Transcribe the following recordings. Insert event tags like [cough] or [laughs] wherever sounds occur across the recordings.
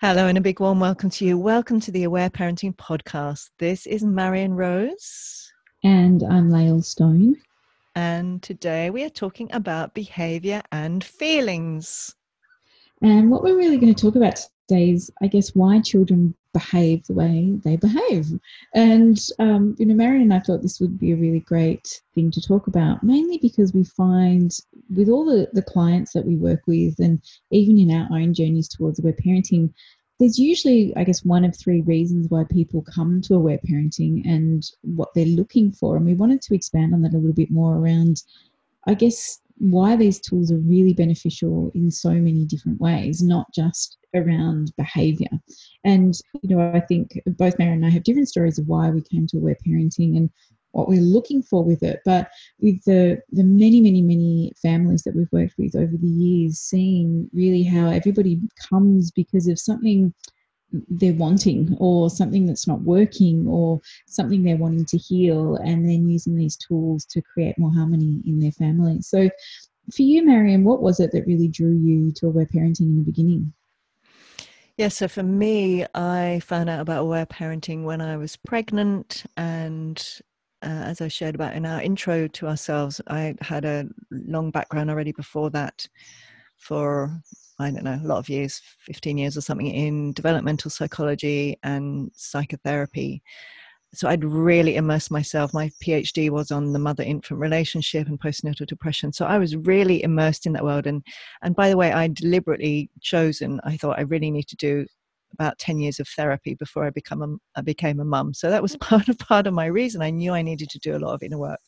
Hello, and a big warm welcome to you. Welcome to the Aware Parenting Podcast. This is Marion Rose. And I'm Lael Stone. And today we are talking about behavior and feelings. And what we're really going to talk about today is, I guess, why children behave the way they behave. And, um, you know, Marion and I thought this would be a really great thing to talk about, mainly because we find with all the, the clients that we work with, and even in our own journeys towards aware parenting, there's usually, I guess, one of three reasons why people come to aware parenting and what they're looking for. And we wanted to expand on that a little bit more around, I guess, why these tools are really beneficial in so many different ways, not just around behavior. And, you know, I think both Mary and I have different stories of why we came to aware parenting and what we're looking for with it. But with the, the many, many, many families that we've worked with over the years, seeing really how everybody comes because of something they're wanting or something that's not working or something they're wanting to heal and then using these tools to create more harmony in their family. So for you marion what was it that really drew you to aware parenting in the beginning? Yeah so for me i found out about aware parenting when i was pregnant and uh, as I shared about in our intro to ourselves, I had a long background already before that for I don't know, a lot of years, 15 years or something in developmental psychology and psychotherapy. So I'd really immersed myself. My PhD was on the mother infant relationship and postnatal depression. So I was really immersed in that world. And, and by the way, I deliberately chosen, I thought I really need to do about 10 years of therapy before I become a, I became a mum. So that was [laughs] part of part of my reason. I knew I needed to do a lot of inner work.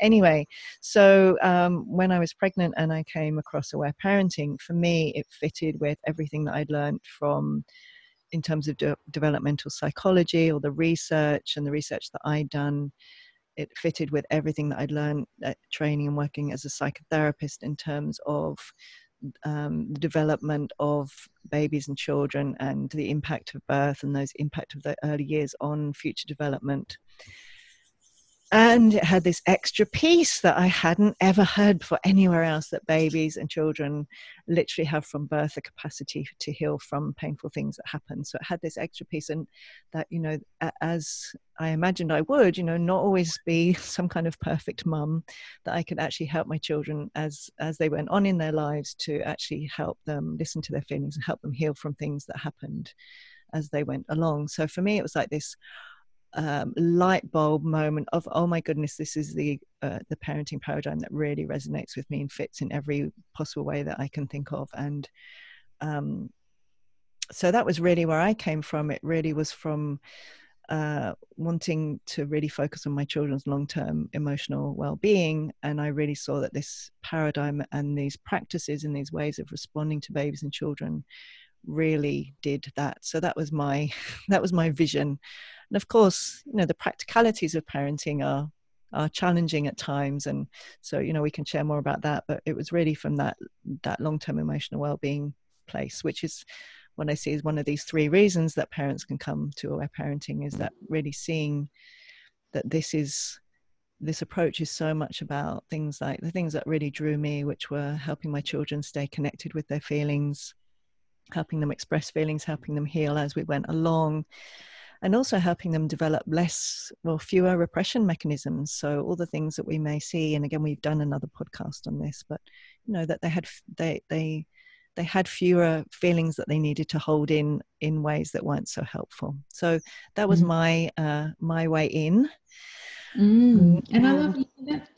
Anyway, so um, when I was pregnant and I came across aware parenting, for me it fitted with everything that I'd learned from in terms of de- developmental psychology or the research and the research that I'd done. It fitted with everything that I'd learned at training and working as a psychotherapist in terms of um, the development of babies and children and the impact of birth and those impact of the early years on future development and it had this extra piece that I hadn't ever heard before anywhere else that babies and children literally have from birth a capacity to heal from painful things that happen. So it had this extra piece, and that, you know, as I imagined I would, you know, not always be [laughs] some kind of perfect mum, that I could actually help my children as as they went on in their lives to actually help them listen to their feelings and help them heal from things that happened as they went along. So for me, it was like this um, light bulb moment of oh my goodness this is the uh, the parenting paradigm that really resonates with me and fits in every possible way that i can think of. And um, so that was really where i came from. It really was from uh, wanting to really focus on my children's long-term emotional well-being. And i really saw that this paradigm and these practices and these ways of responding to babies and children really did that. So that was my [laughs] that was my vision. And of course you know the practicalities of parenting are are challenging at times. And so you know we can share more about that but it was really from that that long-term emotional well-being place which is what i see as one of these three reasons that parents can come to aware parenting is that really seeing that this is this approach is so much about things like the things that really drew me which were helping my children stay connected with their feelings helping them express feelings helping them heal as we went along and also helping them develop less well fewer repression mechanisms so all the things that we may see and again we've done another podcast on this but you know that they had they they they had fewer feelings that they needed to hold in in ways that weren't so helpful so that was mm. my uh my way in mm. and i love that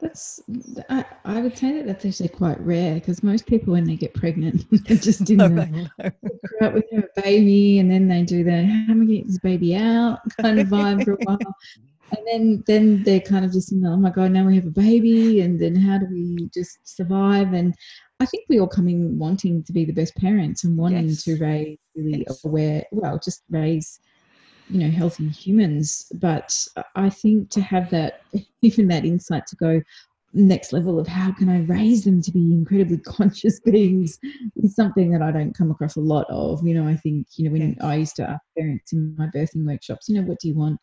that's I, I would say that that's actually quite rare because most people when they get pregnant [laughs] they're just in the out with their baby and then they do the how am I get this baby out [laughs] kind of vibe for a while. And then then they're kind of just in the, oh my god, now we have a baby and then how do we just survive? And I think we all come in wanting to be the best parents and wanting yes. to raise really yes. aware well, just raise you know healthy humans but i think to have that [laughs] even that insight to go next level of how can i raise them to be incredibly [laughs] conscious beings is something that i don't come across a lot of you know i think you know when yes. i used to ask parents in my birthing workshops you know what do you want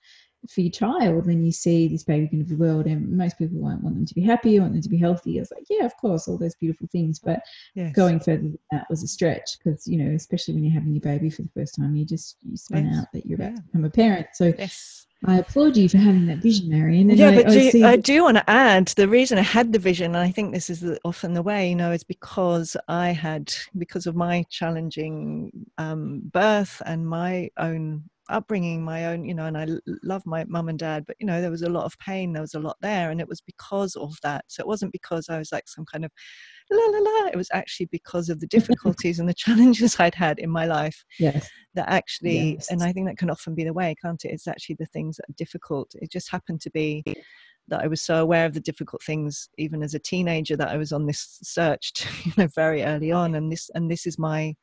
for your child when you see this baby going to the world and most people won't want them to be happy want them to be healthy i was like yeah of course all those beautiful things but yes. going further than that was a stretch because you know especially when you're having your baby for the first time you just you spun yes. out that you're about yeah. to become a parent so yes. I applaud you for having that vision, Marion. And yeah, I, but do, I, I do want to add the reason I had the vision, and I think this is often the way, you know, is because I had, because of my challenging um, birth and my own upbringing my own you know and i love my mum and dad but you know there was a lot of pain there was a lot there and it was because of that. So it wasn't because i was like some kind of la la la. It was actually because of the [laughs] difficulties and the challenges [laughs] i'd had in my life yes. that actually yes. and i think that can often be the way can't it? It's actually the things that are difficult. It just happened to be that I was so aware of the difficult things even as a teenager that I was on this search [laughs] to, you know very early on and this and this is my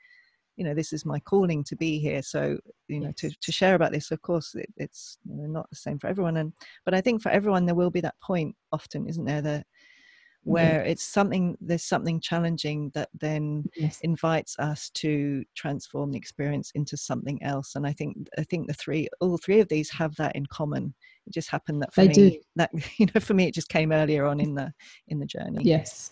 you know this is my calling to be here so you know to, to share about this of course it, it's you know, not the same for everyone and but i think for everyone there will be that point often isn't there that where it's something there's something challenging that then yes. invites us to transform the experience into something else and i think i think the three all three of these have that in common. It just happened that for they me do. that [laughs] you know for me it just came earlier on in the in the journey. Yes.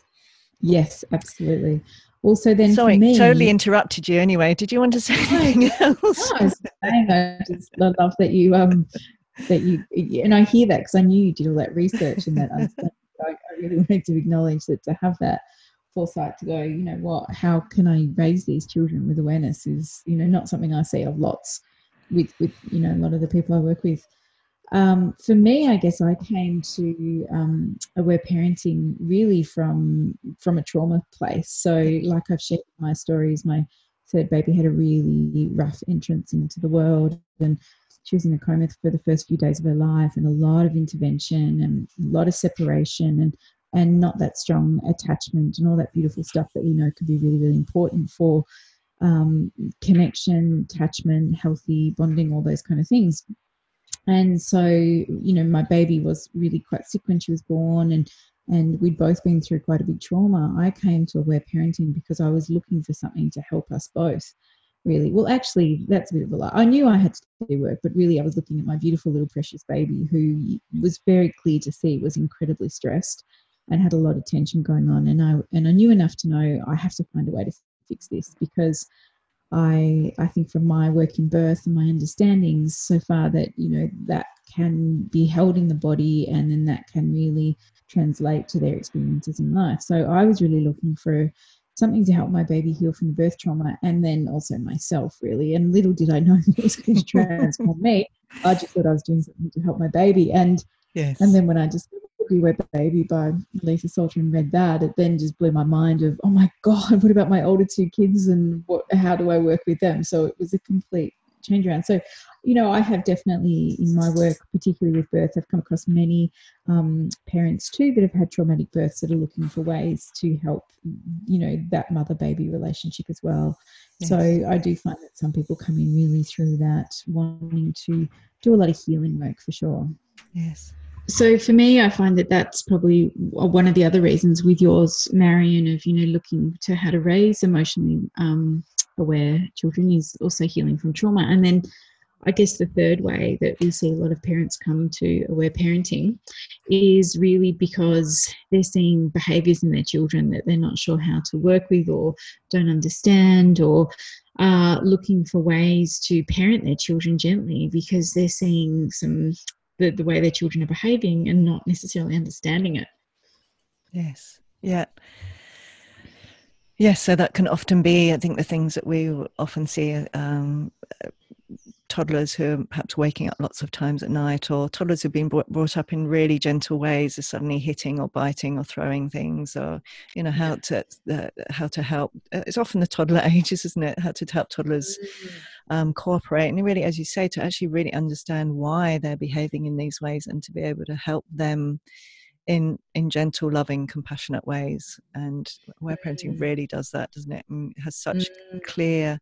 Yes absolutely also then sorry me, totally interrupted you anyway. Did you want to say anything else? no, I, just I love that you um that you and i hear that because i knew you did all that research and that [laughs] I, I really [laughs] wanted to acknowledge that to have that foresight to go you know what? How can i raise these children with awareness? is you know not something i see of lots with with you know a lot of the people i work with um, for me, I guess I came to um, aware parenting really from from a trauma place. So, like I've shared my stories, my third baby had a really rough entrance into the world, and she was in a coma for the first few days of her life, and a lot of intervention and a lot of separation, and and not that strong attachment, and all that beautiful stuff that we know can be really really important for um, connection, attachment, healthy bonding, all those kind of things and so you know my baby was really quite sick when she was born and and we'd both been through quite a big trauma. I came to aware parenting because i was looking for something to help us both really. Well actually that's a bit of a lie. I knew i had to do work but really i was looking at my beautiful little precious baby who was very clear to see was incredibly stressed and had a lot of tension going on. And i and i knew enough to know i have to find a way to fix this because I I think from my work in birth and my understandings so far that you know that can be held in the body and then that can really translate to their experiences in life. So I was really looking for something to help my baby heal from the birth trauma and then also myself really. And little did I know that [laughs] it was going [laughs] to transform me. I just thought I was doing something to help my baby. And yes. and then when I just The Aware Baby by Aletha Solter and read that, it then just blew my mind of, oh my God, [laughs] what about my older two kids and what, how do I work with them? So it was a complete change around. So, you know, I have definitely in my work, particularly with birth, I've come across many um, parents too that have had traumatic births that are looking for ways to help, you know, that mother baby relationship as well. Yes. So I do find that some people come in really through that, wanting to do a lot of healing work for sure. Yes so for me, I find that that's probably one of the other reasons with yours, Marion, of you know looking to how to raise emotionally um, aware children is also healing from trauma, and then I guess the third way that we see a lot of parents come to aware parenting is really because they're seeing behaviours in their children that they're not sure how to work with or don't understand or are looking for ways to parent their children gently because they're seeing some the, the way their children are behaving and not necessarily understanding it. Yes. Yeah. Yes, so that can often be, I think, the things that we often see um, toddlers who are perhaps waking up lots of times at night, or toddlers who've been brought up in really gentle ways, are suddenly hitting or biting or throwing things, or you know how to uh, how to help. Uh, it's often the toddler [laughs] ages, isn't it? How to help toddlers mm-hmm. um, cooperate, and really, as you say, to actually really understand why they're behaving in these ways, and to be able to help them in in gentle loving compassionate ways and aware parenting mm. really does that doesn't it and has such mm. clear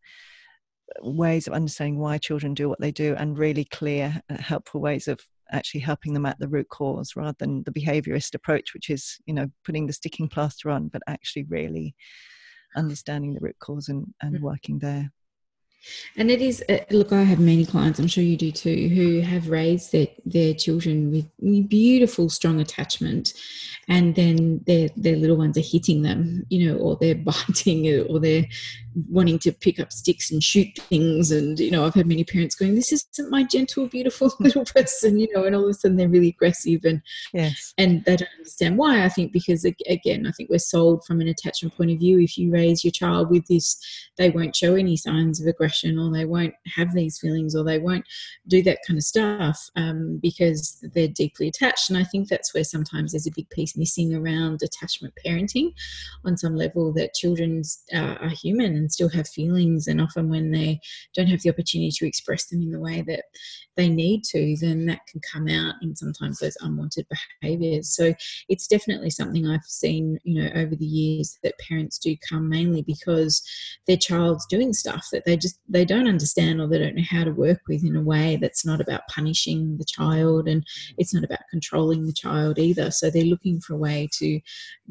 ways of understanding why children do what they do and really clear uh, helpful ways of actually helping them at the root cause rather than the behaviorist approach which is you know putting the sticking plaster on but actually really understanding the root cause and, and mm. working there and it is, uh, look, I have many clients, I'm sure you do too, who have raised their, their children with beautiful, strong attachment. And then their, their little ones are hitting them, you know, or they're [laughs] biting or they're wanting to pick up sticks and shoot things. And, you know, I've had many parents going, This isn't my gentle, beautiful [laughs] little person, you know, and all of a sudden they're really aggressive and, yes. and they don't understand why. I think because, again, I think we're sold from an attachment point of view. If you raise your child with this, they won't show any signs of aggression or they won't have these feelings or they won't do that kind of stuff um, because they're deeply attached. And I think that's where sometimes there's a big piece missing around attachment parenting on some level that children uh, are human and still have feelings. And often when they don't have the opportunity to express them in the way that they need to, then that can come out in sometimes those unwanted behaviors. So it's definitely something I've seen, you know, over the years that parents do come mainly because their child's doing stuff that they just they don't understand or they don't know how to work with in a way that's not about punishing the child and it's not about controlling the child either. So they're looking for a way to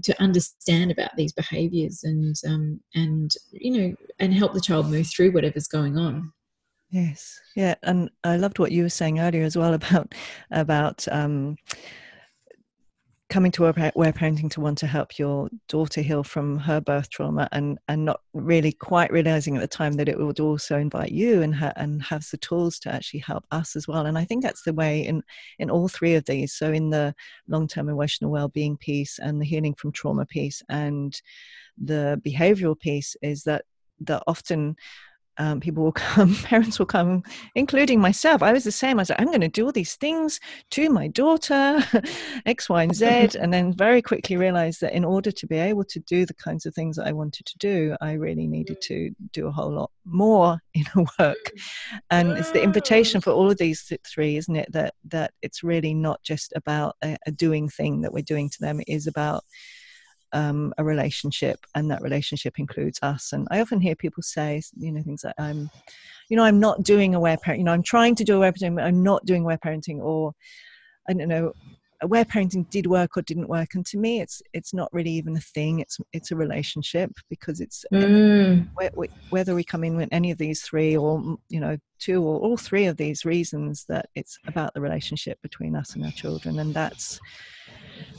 to understand about these behaviors and um, and you know and help the child move through whatever's going on. Yes, yeah, and I loved what you were saying earlier as well about about um, coming to aware parenting to want to help your daughter heal from her birth trauma and and not really quite realizing at the time that it would also invite you and her, and have the tools to actually help us as well. And i think that's the way in in all three of these. So in the long-term emotional well-being piece and the healing from trauma piece and the behavioral piece is that that often um, people will [laughs] come, parents will come, including myself. I was the same. I was like, I'm going to do all these things to my daughter, [laughs] X, Y, and Z. [laughs] and then very quickly realized that in order to be able to do the kinds of things that I wanted to do, I really needed to do a whole lot more inner work. And it's the invitation for all of these three, isn't it? That, that it's really not just about a, a doing thing that we're doing to them, it is about um, a relationship, and that relationship includes us. And I often hear people say, you know, things like, "I'm, you know, I'm not doing aware parenting. You know, I'm trying to do aware parenting, but I'm not doing aware parenting." Or, I don't know, aware parenting did work or didn't work. And to me, it's it's not really even a thing. It's it's a relationship because it's mm. whether we come in with any of these three, or you know, two or all three of these reasons, that it's about the relationship between us and our children, and that's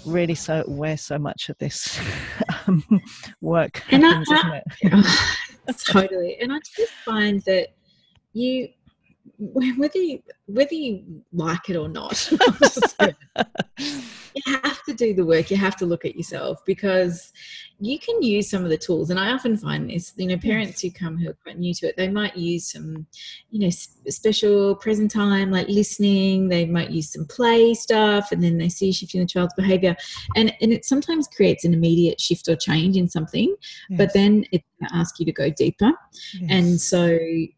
really so where so much of this [laughs] um, work happens, and I, I, [laughs] [laughs] totally. And I just find that you whether you, whether you like it or not you have to do the work you have to look at yourself because you can use some of the tools and i often find this you know parents who come who are quite new to it they might use some you know special present time like listening they might use some play stuff and then they see a shift in the child's behavior and and it sometimes creates an immediate shift or change in something yes. but then it's going to ask you to go deeper yes. and so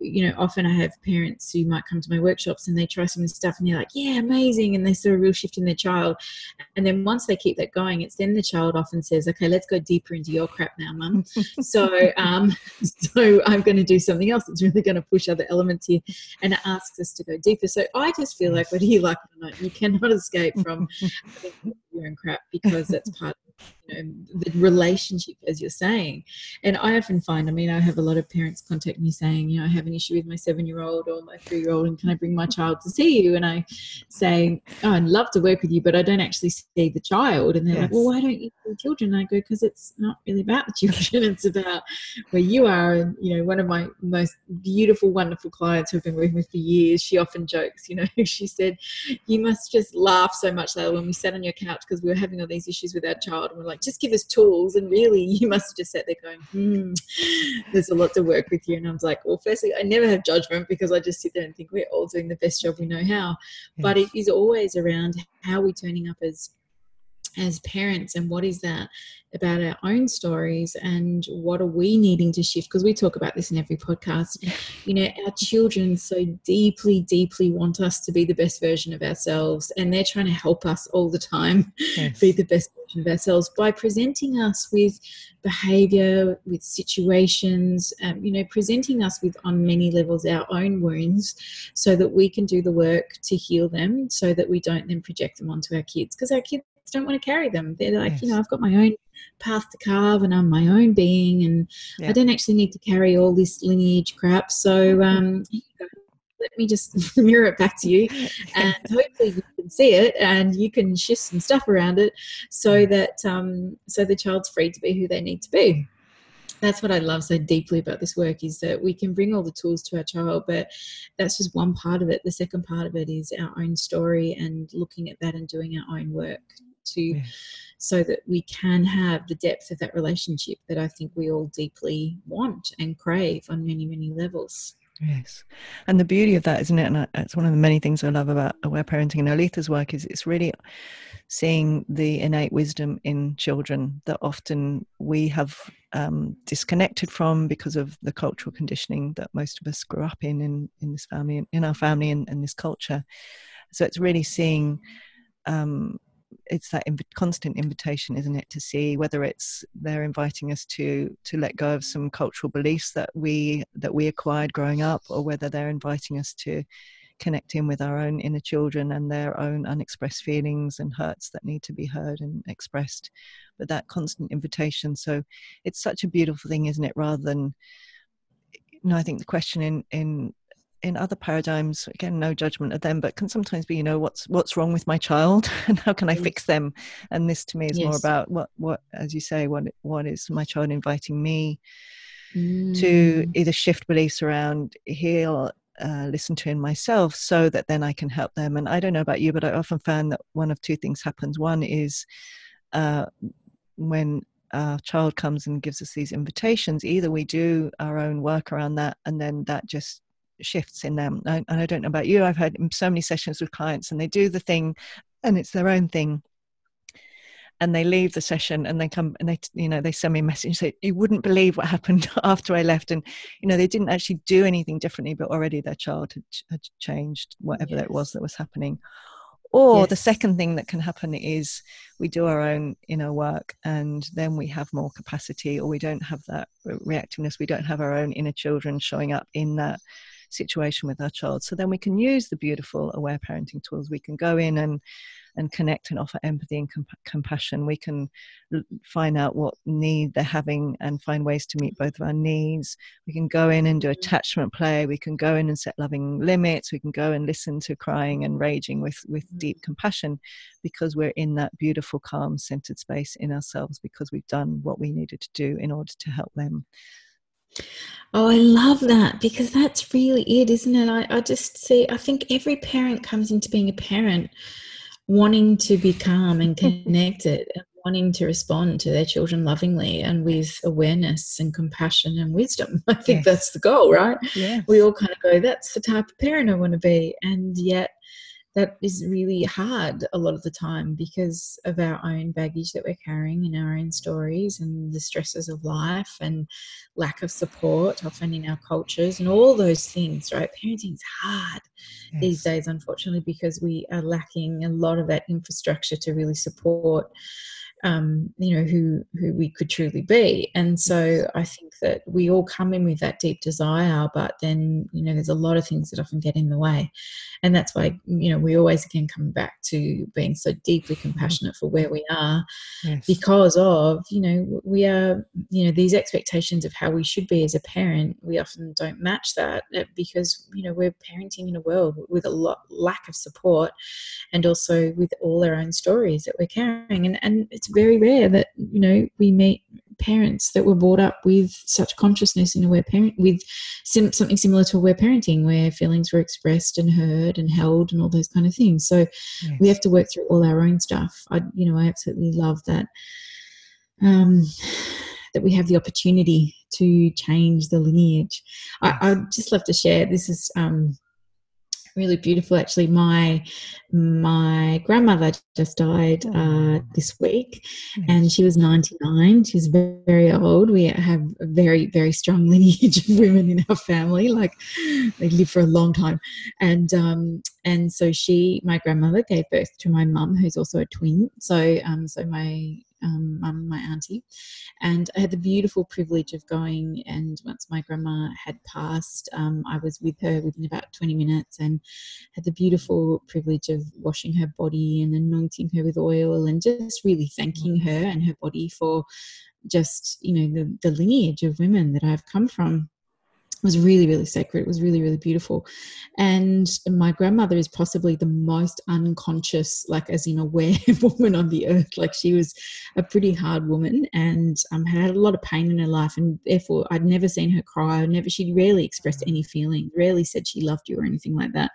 you know often i have parents who might come to my workshops and they try some of this stuff and they're like yeah amazing and they see a real shift in their child and then once they keep that going it's then the child often says okay let's go deeper into your crap now, mum. [laughs] so, um, [laughs] so I'm going to do something else that's really going to push other elements here, and it asks us to go deeper. So I just feel like whether you like it or not, you cannot [laughs] escape from your own crap because that's [laughs] part you know the relationship as you're saying. And i often find i mean i have a lot of parents contact me saying you know i have an issue with my seven year old or my three year old and can i bring my [laughs] child to see you? And i say oh i'd love to work with you but i don't actually see the child. And they're yes. like well why don't you see children? And i go because it's not really about the [laughs] children it's about where you are. And you know one of my most beautiful wonderful clients who've been working with for years she often jokes you know she said you must just laugh so much that when we sat on your couch because we were having all these issues with our child and we're like just give us tools. And really, [laughs] you must have just sat there going, hmm, there's a lot to work with you. And I was like, well, firstly, I never have judgment because I just sit there and think we're all doing the best job we know how. But it is always around how are we're turning up as as parents and what is that about our own stories and what are we needing to shift? Because we talk about this in every podcast. [laughs] You know our children so deeply deeply want us to be the best version of ourselves and they're trying to help us all the time yes. be the best version of ourselves by presenting us with behavior with situations um, you know presenting us with on many levels our own wounds so that we can do the work to heal them so that we don't then project them onto our kids. Because our kids don't want to carry them. They're like, yes. you know, I've got my own path to carve and I'm my own being and yeah. I don't actually need to carry all this lineage crap. So mm-hmm. um, let me just [laughs] mirror it back to you and [laughs] hopefully you can see it and you can shift some stuff around it so that um, so the child's free to be who they need to be that's what I love so deeply about this work is that we can bring all the tools to our child, but that's just one part of it. The second part of it is our own story and looking at that and doing our own work to yeah. so that we can have the depth of that relationship that I think we all deeply want and crave on many, many levels. Yes. And the beauty of that, isn't it? And it's one of the many things I love about aware parenting and Aletha's work is it's really seeing the innate wisdom in children that often we have um, disconnected from because of the cultural conditioning that most of us grew up in in, in this family, in our family and, and this culture. So it's really seeing um, it's that inv- constant invitation isn't it to see whether it's they're inviting us to to let go of some cultural beliefs that we that we acquired growing up or whether they're inviting us to connect in with our own inner children and their own unexpressed feelings and hurts that need to be heard and expressed. But that constant invitation so it's such a beautiful thing isn't it rather than you know i think the question in in in other paradigms again no judgment of them but can sometimes be you know what's what's wrong with my child [laughs] and how can i mm. fix them and this to me is yes. more about what what as you say what what is my child inviting me mm. to either shift beliefs around heal uh, listen to in myself so that then I can help them. And I don't know about you, but I often found that one of two things happens. One is uh, when a child comes and gives us these invitations, either we do our own work around that and then that just shifts in them. and I don't know about you, I've had so many sessions with clients and they do the thing and it's their own thing and they leave the session and they come and they you know they send me a message say you wouldn't believe what happened [laughs] after i left and you know they didn't actually do anything differently but already their child had, had changed whatever yes. that was that was happening or yes. the second thing that can happen is we do our own inner work and then we have more capacity or we don't have that reactiveness we don't have our own inner children showing up in that situation with our child. So then we can use the beautiful aware parenting tools. We can go in and and connect and offer empathy and comp- compassion. We can l- find out what need they're having and find ways to meet both of our needs. We can go in and do mm-hmm. attachment play. We can go in and set loving limits. We can go and listen to crying and raging with, with deep mm-hmm. compassion because we're in that beautiful, calm, centered space in ourselves because we've done what we needed to do in order to help them. Oh, I love that because that's really it, isn't it? I, I just see, I think every parent comes into being a parent wanting to be calm and [laughs] connected and wanting to respond to their children lovingly and with awareness and compassion and wisdom. [laughs] I think yes. that's the goal, right? Yeah. We all kind of go, that's the type of parent I want to be. And yet, that is really hard a lot of the time because of our own baggage that we're carrying in our own stories and the stresses of life and lack of support often in our cultures and all those things right parenting is hard yes. these days unfortunately because we are lacking a lot of that infrastructure to really support um, you know who who we could truly be. And so i think that we all come in with that deep desire but then you know there's a lot of things that often get in the way. And that's why you know we always again come back to being so deeply compassionate for where we are yes. because of you know we are you know these expectations of how we should be as a parent we often don't match that uh, because you know we're parenting in a world with a lot lack of support and also with all our own stories that we're carrying. And and it's very rare that you know we meet parents that were brought up with such consciousness in aware parent with sim- something similar to aware parenting where feelings were expressed and heard and held and all those kind of things. So yes. we have to work through all our own stuff. I you know i absolutely love that um that we have the opportunity to change the lineage. I, i'd just love to share this is um really beautiful. Actually my my grandmother just died uh, this week and she was 99 she's very old. We have a very very strong [laughs] lineage of women in our family like they live for a long time. And um and so she my grandmother gave birth to my mum who's also a twin. So um so my um, mum, my auntie, and I had the beautiful privilege of going. And once my grandma had passed, um, I was with her within about 20 minutes and had the beautiful privilege of washing her body and anointing her with oil and just really thanking her and her body for just, you know, the, the lineage of women that I've come from was really really sacred it was really really beautiful. And my grandmother is possibly the most unconscious like as in aware [laughs] woman on the earth. Like she was a pretty hard woman and um, had a lot of pain in her life and therefore i'd never seen her cry. Never she rarely expressed any feeling rarely said she loved you or anything like that.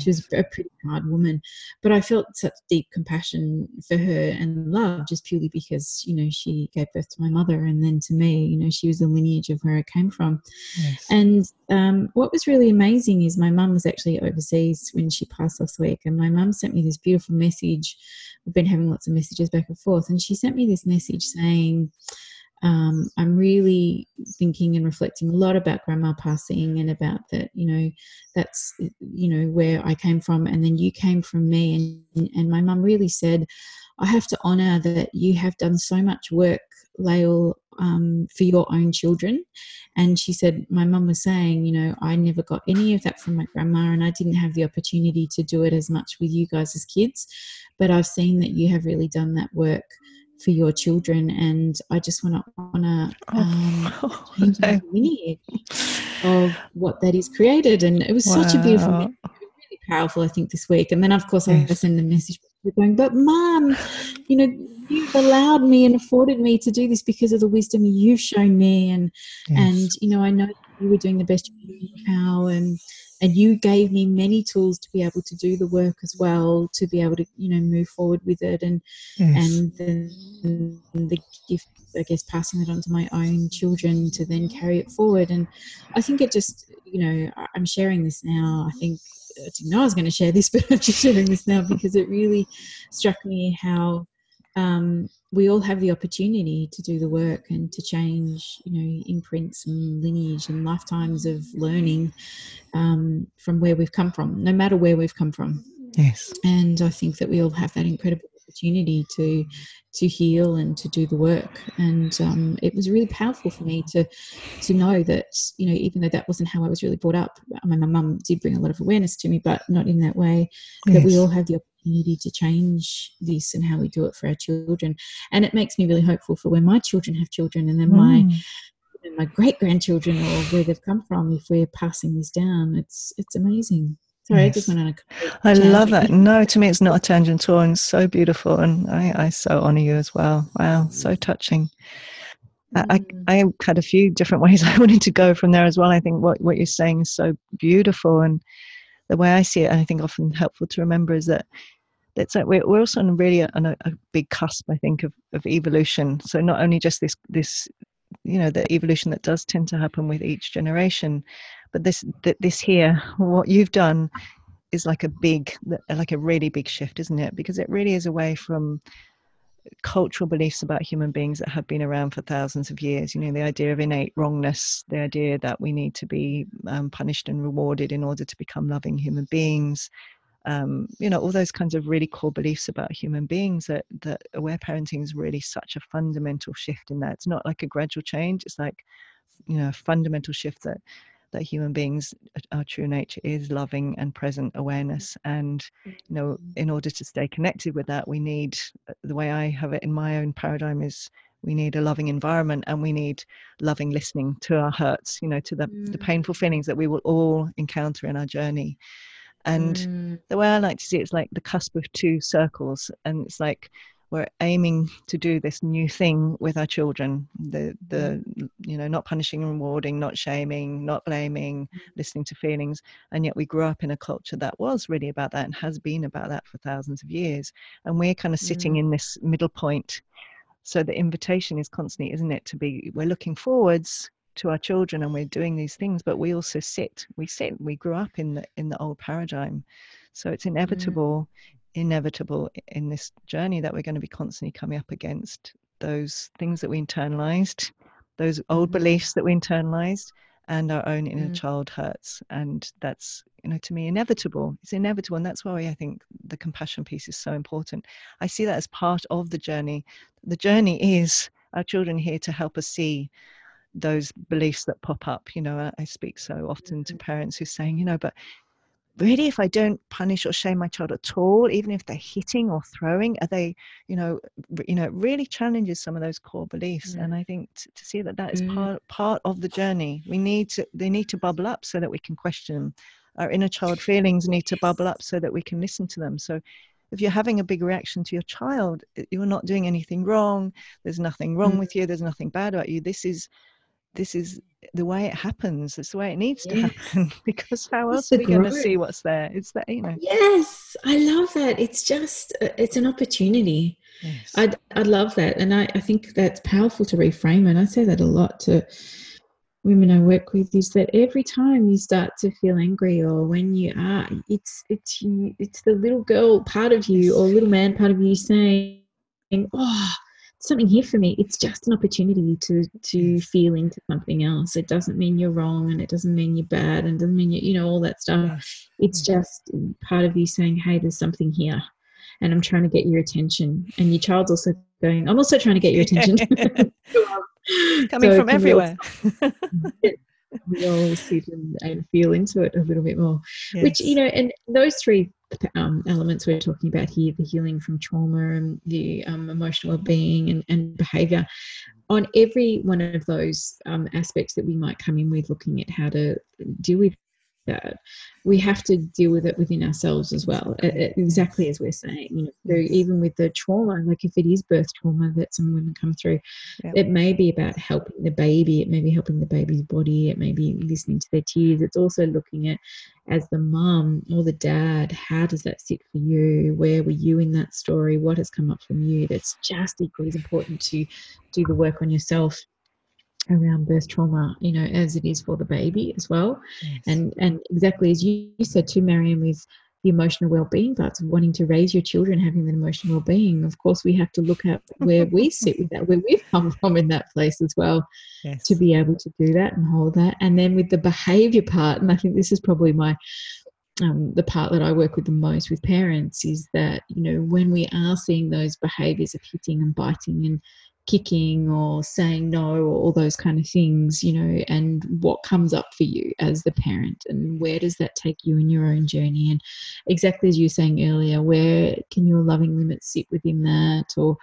She was a pretty hard woman. But i felt such deep compassion for her and love just purely because you know she gave birth to my mother and then to me you know she was the lineage of where i came from. Yes. and and um, what was really amazing is my mum was actually overseas when she passed last week, and my mum sent me this beautiful message. We've been having lots of messages back and forth, and she sent me this message saying, um, I'm really thinking and reflecting a lot about grandma passing and about that, you know, that's, you know, where I came from and then you came from me. And, and my mum really said, I have to honor that you have done so much work, Lael, um, for your own children. And she said, My mum was saying, you know, I never got any of that from my grandma, and I didn't have the opportunity to do it as much with you guys as kids. But I've seen that you have really done that work for your children, and I just want to honor oh, um, [laughs] oh, the lineage of what that is created. And it was wow. such a beautiful, really powerful, I think, this week. And then, of course, yes. I send a message going, but mom, you know, you've allowed me and afforded me to do this because of the wisdom you've shown me. And, yes. and, you know, I know you were doing the best you knew how and, and you gave me many tools to be able to do the work as well, to be able to, you know, move forward with it. And, yes. and the, the gift, I guess, passing it on to my own children to then carry it forward. And I think it just, you know, I'm sharing this now. I think I didn't know I was going to share this, [laughs] but I'm just sharing this now because it really struck me how um, we all have the opportunity to do the work and to change, you know, imprints and lineage and lifetimes of learning um, from where we've come from, no matter where we've come from. Yes. And I think that we all have that incredible opportunity to to heal and to do the work and um, it was really powerful for me to to know that you know even though that wasn't how I was really brought up I mean my mum did bring a lot of awareness to me but not in that way yes. that we all have the opportunity to change this and how we do it for our children and it makes me really hopeful for when my children have children and then mm. my my great grandchildren or where they've come from if we're passing this down it's it's amazing Sorry, yes. I just went on a. I love it. [laughs] No, to me, it's not a tangent at all. And it's so beautiful. And I, I so honor you as well. Wow, so touching. Mm. I, I had a few different [laughs] ways I wanted to go from there as well. I think what, what you're saying is so beautiful. And the way I see it, and I think often helpful to remember, is that it's like we're, we're also on really on a, a big cusp, I think, of, of evolution. So not only just this this you know the evolution that does tend to happen with each generation but this this here what you've done is like a big like a really big shift isn't it? Because it really is away from cultural beliefs about human beings that have been around for thousands of years. You know the idea of innate wrongness the idea that we need to be um, punished and rewarded in order to become loving human beings. Um, you know all those kinds of really core beliefs about human beings that that aware parenting is really such a fundamental shift in that. It's not like a gradual change. It's like you know a fundamental shift that that human beings our true nature is loving and present awareness and you know mm-hmm. in order to stay connected with that we need uh, the way i have it in my own paradigm is we need a loving environment and we need loving listening to our hurts you know to the, mm. the painful feelings that we will all encounter in our journey and mm. the way i like to see it is like the cusp of two circles and it's like we're aiming to do this new thing with our children. The the you know not punishing and rewarding not shaming not blaming mm. listening to feelings. And yet we grew up in a culture that was really about that and has been about that for thousands of years. And we're kind of sitting mm. in this middle point. So the invitation is constantly isn't it to be we're looking forwards to our children and we're doing these things but we also sit we sit we grew up in the in the old paradigm so it's inevitable mm. inevitable in this journey that we're going to be constantly coming up against those things that we internalized those old mm-hmm. beliefs that we internalized and our own inner mm. child hurts and that's you know to me inevitable it's inevitable and that's why i think the compassion piece is so important i see that as part of the journey the journey is our children here to help us see those beliefs that pop up you know i speak so often to mm-hmm. parents who are saying you know but really if i don't punish or shame my child at all even if they're hitting or throwing are they you know you know it really challenges some of those core beliefs. And i think to, to see that that is mm. part part of the journey. We need to they need to bubble up so that we can question our inner child feelings need to bubble up so that we can listen to them. So if you're having a big reaction to your child you're not doing anything wrong there's nothing wrong mm. with you there's nothing bad about you this is this is the way it happens. It's the way it needs to happen [laughs] because how else are we going to see what's there? It's that you know. Yes, I love that. It's just uh, it's an opportunity. Yes. I I love that, and I I think that's powerful to reframe. And I say that a lot to women I work with is that every time you start to feel angry or when you are, it's it's you, it's the little girl part of you or little man part of you saying, "Oh, something here for me. It's just an opportunity to to feel into something else. It doesn't mean you're wrong and it doesn't mean you're bad and doesn't mean you you know all that stuff. It's just part of you saying hey there's something here and i'm trying to get your attention. And your child's also going i'm also trying to get your attention. [laughs] [laughs] Coming so from everywhere. we all sit and, and, feel into it a little bit more. Yes. [laughs] which you know and those three um, elements we're talking about here the healing from trauma and the um, emotional well-being and, and behavior. On every one of those um, aspects that we might come in with looking at how to deal with that we have to deal with it within ourselves as well exactly as we're saying you know so even with the trauma like if it is birth trauma that some women come through yeah. it may be about helping the baby it may be helping the baby's body it may be listening to their tears it's also looking at as the mum or the dad how does that sit for you? Where were you in that story? What has come up from you? That's just equally as important to do the work on yourself around birth trauma, you know, as it is for the baby as well. Yes. And and exactly as you, said to Marion with the emotional well-being parts of wanting to raise your children having that emotional well-being of course we have to look at where we [laughs] sit with that where we've come from in that place as well yes. to be able to do that and hold that and then with the behavior part and i think this is probably my um, the part that I work with the most with parents is that you know when we are seeing those behaviors of hitting and biting and kicking or saying no or all those kind of things you know and what comes up for you as the parent and where does that take you in your own journey? And exactly as you were saying earlier where can your loving limits sit within that? Or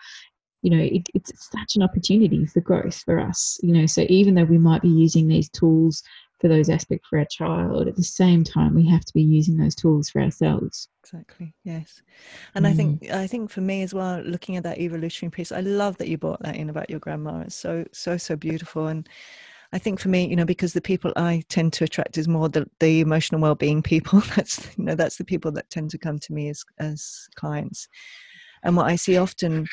you know it, it's such an opportunity for growth for us you know so even though we might be using these tools for those aspects for our child at the same time we have to be using those tools for ourselves exactly yes and mm. i think i think for me as well looking at that evolutionary piece i love that you brought that in about your grandma it's so so so beautiful and I think for me, you know, because the people I tend to attract is more the, the emotional well-being people. [laughs] That's you know, that's the people that tend to come to me as as clients. And what I see often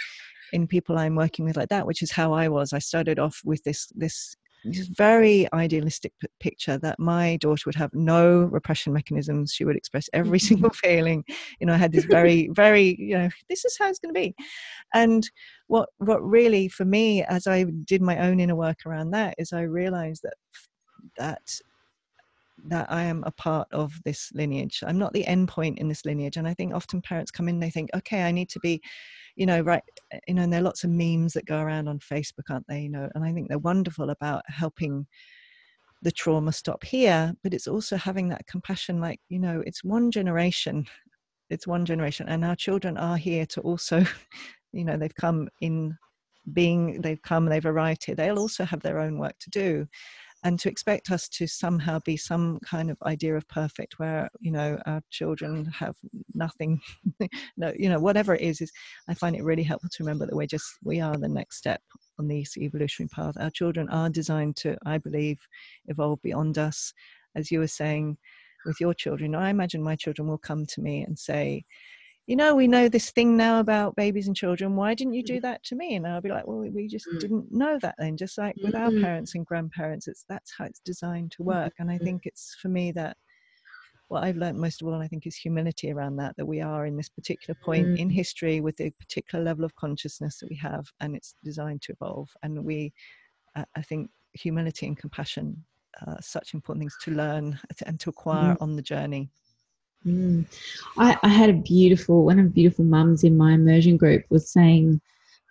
in people I'm working with like that, which is how I was. I started off with this this this very idealistic p- picture that my daughter would have no repression mechanisms. She would express every [laughs] single feeling. You know, I had this very, very, you know, this is how it's going to be. And what what really for me, as I did my own inner work around that, is I realized that that that I am a part of this lineage. I'm not the end point in this lineage. And I think often parents come in, they think, okay, I need to be you know, right, eh, you know, and there are lots of memes that go around on Facebook, aren't they? You know, and I think they're wonderful about helping the trauma stop here, but it's also having that compassion, like, you know, it's one generation, [laughs] it's one generation, and our children are here to also, [laughs] you know, they've come in being, they've come, they've arrived here, they'll also have their own work to do and to expect us to somehow be some kind of idea of perfect where you know our children have nothing [laughs] no you know whatever it is is i find it really helpful to remember that we're just we are the next step on this evolutionary path. Our children are designed to i believe evolve beyond us. As you were saying with your children i imagine my children will come to me and say you know, we know this thing now about babies and children. Why didn't you do that to me? And I'll be like, well, we just Mm. didn't know that then. Just like with our Mm. parents and grandparents, it's that's how it's designed to work. And I Mm. think it's for me that what I've learned most of all, and I think, is humility around that. That we are in this particular point Mm. in history with a particular level of consciousness that we have, and it's designed to evolve. And we, uh, I think, humility and compassion are such important things to learn and to acquire Mm. on the journey. Mm. I, I had a beautiful, one of the beautiful mums in my immersion group was saying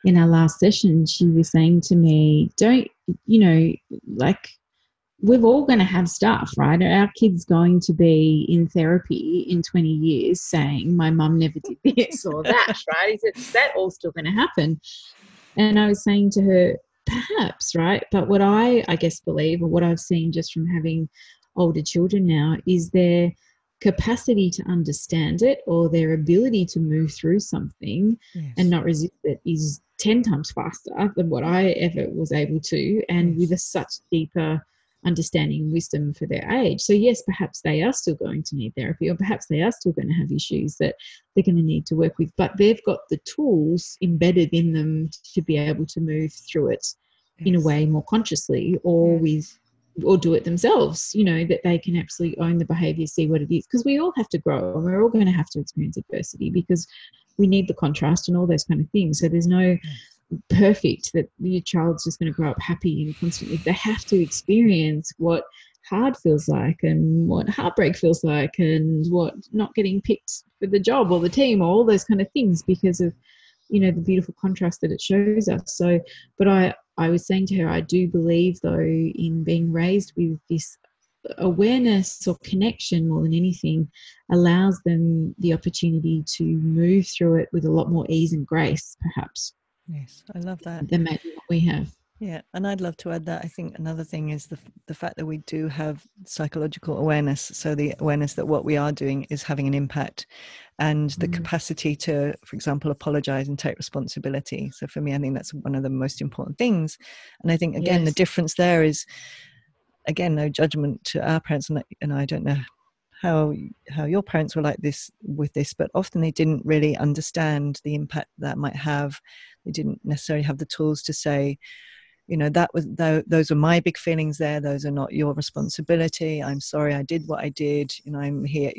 in our last session, she was saying to me, don't, you know, like we're all going to have stuff, right? Our kid's going to be in therapy in 20 years saying, my mum never did this or that, [laughs] right? Is, it, that all still going to happen? And I was saying to her, perhaps, right? But what I, I guess, believe, or what I've seen just from having older children now, is their capacity to understand it or their ability to move through something Yes. and not resist it is 10 times faster than what I ever was able to, and with a such deeper understanding and wisdom for their age. So, yes, perhaps they are still going to need therapy, or perhaps they are still going to have issues that they're going to need to work with, but they've got the tools embedded in them to be able to move through it in a way more consciously or with or do it themselves you know that they can absolutely own the behavior see what it is because we all have to grow and we're all going to have to experience adversity because we need the contrast and all those kind of things. So there's no perfect that your child's just going to grow up happy and constantly. They have to experience what hard feels like and what heartbreak feels like and what not getting picked for the job or the team or all those kind of things because of you know the beautiful contrast that it shows us. So but i i was saying to her i do believe though in being raised with this awareness or connection more than anything allows them the opportunity to move through it with a lot more ease and grace perhaps Yes, I love that. than maybe what we have Yeah, and I'd love to add that. I think another thing is the the fact that we do have psychological awareness. So the awareness that what we are doing is having an impact, and the Mm. capacity to, for example, apologize and take responsibility. So for me, I think that's one of the most important things. And I think again, the difference there is, again, no judgment to our parents, and I, and I don't know how how your parents were like this with this, but often they didn't really understand the impact that might have. They didn't necessarily have the tools to say you know that was tho- those are my big feelings there those are not your responsibility i'm sorry i did what i did you know i'm here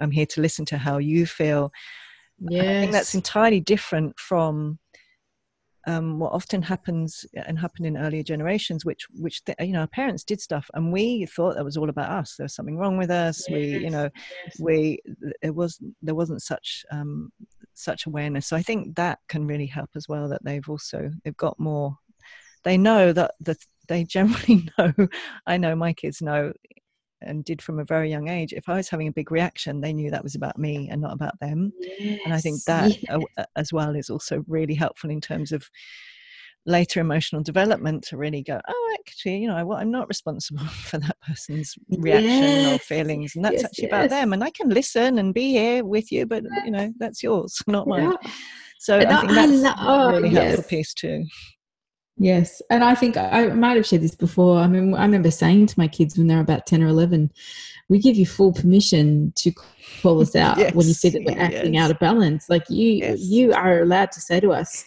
i'm here to listen to how you feel. Yeah i think that's entirely different from um, what often happens and happened in earlier generations which which you know our parents did stuff and we thought that was all about us there was something wrong with us we you know we it was there wasn't such um, such awareness. So i think that can really help as well that they've also they've got more they know that that they generally [laughs] know i know my kids know and did from a very young age. If i was having a big reaction they knew that was about me and not about them. And i think that uh, as well is also really helpful in terms of later emotional development to really go oh actually you know what? I'm not responsible [laughs] for that person's reaction or feelings and that's yes, actually about them and i can listen and be here with you but you know that's yours [laughs] not mine. Yeah. so And i I- think I that's lo- oh, a really helpful yes. piece too Yes, and I think I might have shared this before. I mean, I remember saying to my kids when they're about ten or eleven, "We give you full permission to call us [laughs] out when you see that we're acting yes. out of balance. Like you, Yes. you are allowed to say to us."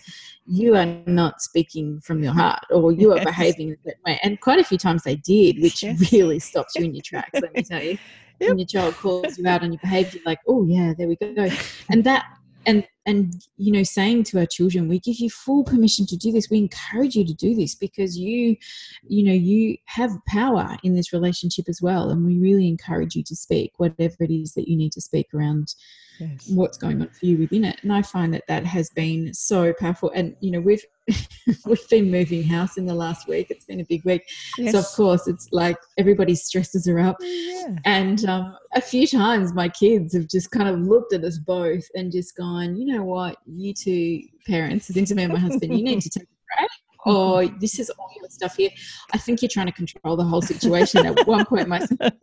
You are not speaking from your heart, or you are Yes. behaving that way. And quite a few times they did, which Yes. really stops you in your tracks. Let me [laughs] tell you, Yep. when your child calls you out on your behaviour, you're like, "Oh yeah, there we go." and that and and you know saying to our children we give you full permission to do this. We encourage you to do this because you you know you have power in this relationship as well and we really encourage you to speak whatever it is that you need to speak around yes. what's going on for you within it. And i find that that has been so powerful. And you know we've [laughs] we've been moving house in the last week. It's been a big week. Yes. so of course it's like everybody's stresses are up. Yeah. And um, a few times my kids have just kind of looked at us both and just gone, you know what, you two parents, into me and my husband, you need to take a break. Or [laughs] this is all your stuff here. I think you're trying to control the whole situation. At one point, my son, [laughs]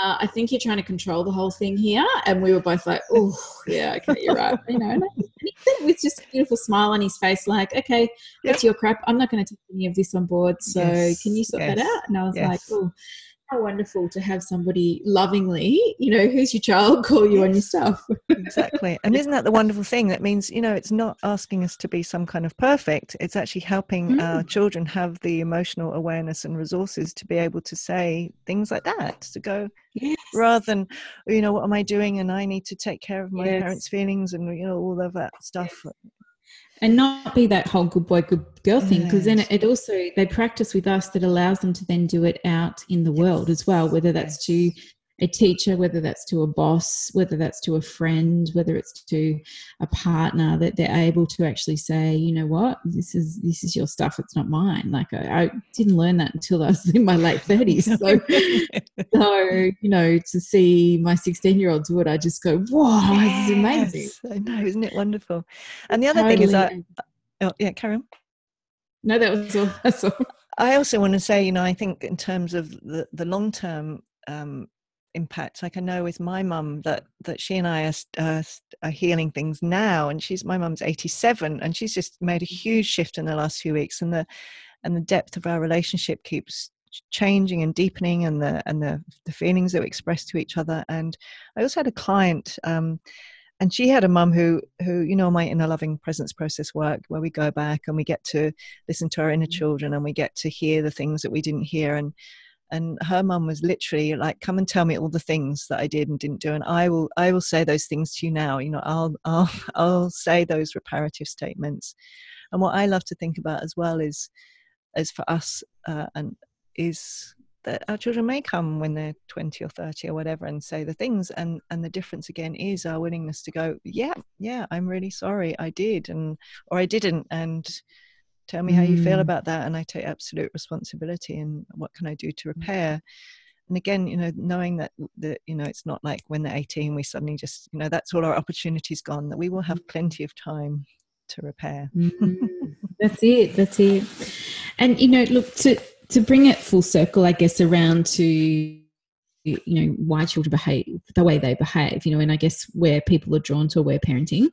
uh, I think you're trying to control the whole thing here. And we were both like, oh, yeah, okay, you're right. You know, and he said it with just a beautiful smile on his face, like, okay, that's your crap. I'm not going to take any of this on board. So Yes, can you sort that out? And I was like, oh, how wonderful to have somebody lovingly, you know, who's your child, [laughs] call you yes, on your stuff. exactly. And isn't that the wonderful thing? That means, you know, it's not asking us to be some kind of perfect. It's actually helping mm. our children have the emotional awareness and resources to be able to say things like that, to go yes. rather than, you know, what am I doing? And I need to take care of my yes. parents' feelings and, you know, all of that stuff and not be that whole good boy good girl thing because then it also they practice with us that allows them to then do it out in the world as well whether that's to a teacher, whether that's to a boss, whether that's to a friend, whether it's to a partner, that they're able to actually say, you know what, this is this is your stuff, it's not mine. Like I, I didn't learn that until I was in my late thirties. [laughs] So, so you know, to see my sixteen-year-old do it, I just go, wow, yes, this is amazing. I know, isn't it wonderful? And the other totally. thing is that, oh, yeah, carry on. No, that was all. [laughs] That's all. I also want to say, you know, I think in terms of the, the long term um, impact like i know with my mum that that she and i are, uh, are healing things now and she's my mum's 87 and she's just made a mm-hmm. huge shift in the last few weeks and the and the depth of our relationship keeps changing and deepening and the and the, the feelings that we express to each other and i also had a client um, and she had a mum who who you know might in a loving presence process work where we go back and we get to listen to our inner mm-hmm. children and we get to hear the things that we didn't hear and and her mum was literally like come and tell me all the things that i did and didn't do and i will i will say those things to you now you know i'll i'll [laughs] i'll say those reparative statements. And what i love to think about as well is is for us uh, and is that our children may come when they're 20 or 30 or whatever and say the things and and the difference again is our willingness to go yeah yeah i'm really sorry i did and or i didn't and tell me how you feel mm. about that and i take absolute responsibility and what can i do to mm. repair and again you know knowing that that you know it's not like when they're 18 we suddenly just you know that's all our opportunities gone that we will have plenty of time to repair mm, [laughs] that's it that's it and you know look to to bring it full circle i guess around to you know why children behave the way they behave you know and i guess where people are drawn to aware parenting